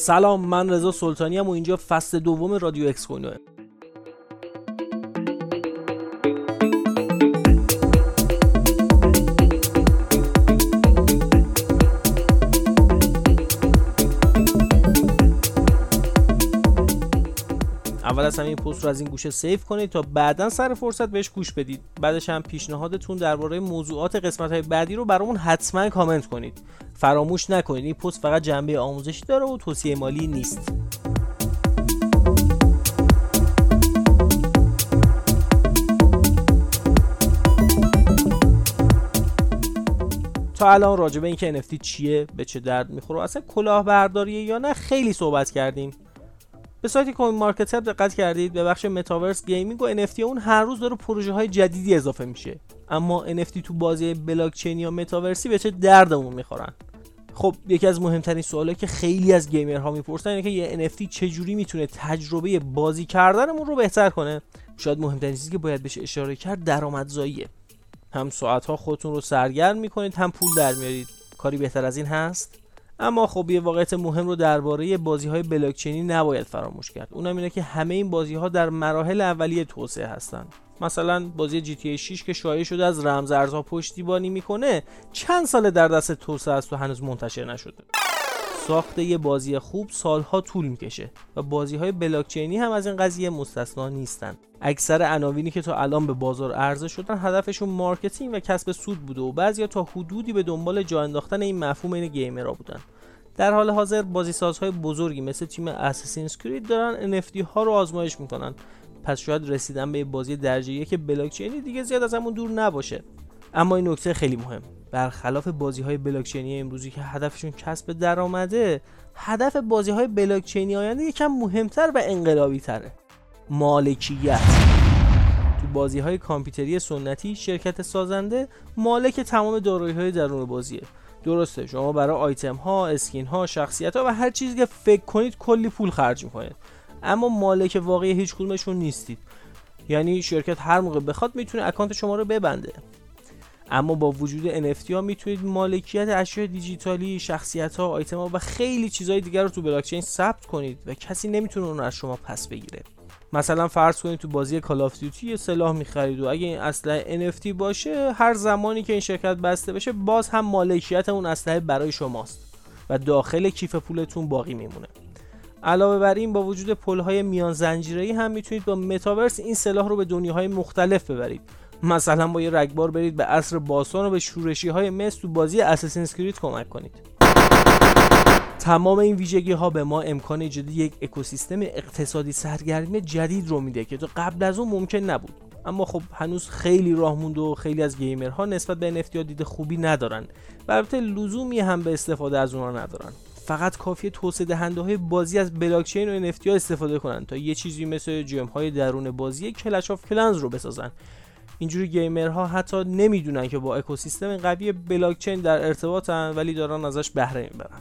سلام من رضا سلطانی ام و اینجا فصل دوم رادیو اکس کوینوه اول از همه این پست رو از این گوشه save کنید تا بعدا سر فرصت بهش گوش بدید. بعدش هم پیشنهادتون درباره موضوعات قسمت های بعدی رو برامون حتما کامنت کنید. فراموش نکنید. این پست فقط جنبه آموزشی داره و توصیه مالی نیست. تا الان راجع به اینکه NFT چیه به چه درد می‌خوره اصلا کلاهبرداریه یا نه خیلی صحبت کردیم. به سایت CoinMarketCap دقت کردید. به بخش متاورس gaming و NFT اون هر روز داره پروژه های جدیدی اضافه میشه. اما NFT تو بازی بلاکچین یا متاورسی به چه دردمون می‌خورن؟ خب یکی از مهمترین سوالایی که خیلی از گیمرها می‌پرسن اینه که یه NFT چجوری می‌تونه تجربه بازی کردنمون رو بهتر کنه؟ شاید مهمترین چیزی که باید بهش اشاره کرد درآمدزاییه. هم ساعت ها خودتون رو سرگرم می‌کنید هم پول در میارید. کاری بهتر از این هست؟ اما خب یه واقعیت مهم رو درباره بازی های بلاکچینی نباید فراموش کرد. اونم اینه که همه این بازی ها در مراحل اولیه توسعه هستن. مثلا بازی GTA 6 که شایع شده از رمز ارزها پشتیبانی می‌کنه چند سال در دست توسعه است و هنوز منتشر نشده. ساخت یه بازی خوب سالها طول می‌کشه و بازی های بلاکچینی هم از این قضیه مستثنا نیستن. اکثر عناوینی که تا الان به بازار عرضه شدن هدفشون marketing و کسب سود بوده و بعضیا تا حدودی به دنبال جا انداختن این مفهوم بین گیمرها بودن. در حال حاضر بازی سازهای بزرگی مثل تیم Assassin's Creed دارن NFT ها رو آزمایش می‌کنن. پس شاید رسیدن به بازی درجه یک بلاکچینی دیگه زیاد از همون دور نباشه. اما این نکته خیلی مهم. برخلاف بازی های بلاکچینی امروزی که هدفشون کسب درآمده هدف بازی های بلاکچینی آینده یکم مهمتر و انقلابی تره مالکیت. تو بازی های کامپیوتری سنتی شرکت سازنده مالک تمام دارایی های درون بازیه. درسته شما برای آیتم ها اسکین ها شخصیت ها و هر چیزی که فکر کنید کلی پول خرج می‌کنید اما مالک واقعی هیچ کدومشون نیستید یعنی شرکت هر موقع بخواد می‌تونه اکانت شما رو ببنده اما با وجود NFT ها می‌تونید مالکیت اشیاء دیجیتالی، شخصیت ها، آیتم ها و خیلی چیزهای دیگر رو تو بلاکچین ثبت کنید و کسی نمی‌تونه اون رو از شما پس بگیره. مثلا فرض کنید تو بازی Call of Duty یه سلاح می‌خرید و اگه این اسلحه NFT باشه هر زمانی که این شرکت بسته بشه باز هم مالکیت اون اسلحه برای شماست و داخل کیف پولتون باقی میمونه. علاوه بر این با وجود پلهای میان زنجیره‌ای هم می‌تونید با متاورس این سلاح رو به دنیاهای مختلف ببرید. مثلا با یه رگبار برید به عصر باستان و به شورشی های مس تو بازی اساسینز کرید کمک کنید. تمام این ویژگی ها به ما امکان ایجاد یک اکوسیستم اقتصادی سرگرمی جدید رو میده که تو قبل از اون ممکن نبود. اما خب هنوز خیلی راه مونده و خیلی از گیمرها نسبت به NFT دید خوبی ندارن و البته لزومی هم به استفاده از اونها ندارن. فقط کافیه توسعه دهنده های بازی از بلاکچین و NFT ها استفاده کنن تا یه چیزی مثل gem های درون بازی Clash of Clans رو بسازن. اینجوری گیمرها حتی نمی‌دونن که با اکوسیستم قوی بلاکچین در ارتباطن ولی دارن ازش بهره می‌برن.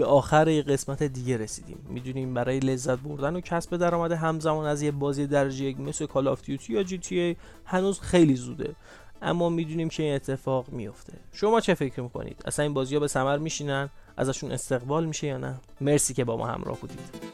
به آخر قسمت دیگه رسیدیم. می‌دونیم برای لذت بردن و کسب درآمد همزمان از یه بازی درجه یک مثل کال آف دیوتی یا جی تی ای هنوز خیلی زوده. اما می‌دونیم که این اتفاق میفته شما چه فکر می‌کنید؟ اصلا این بازی ها به ثمر میشینن؟ ازشون استقبال میشه یا نه؟ مرسی که با ما همراه بودید.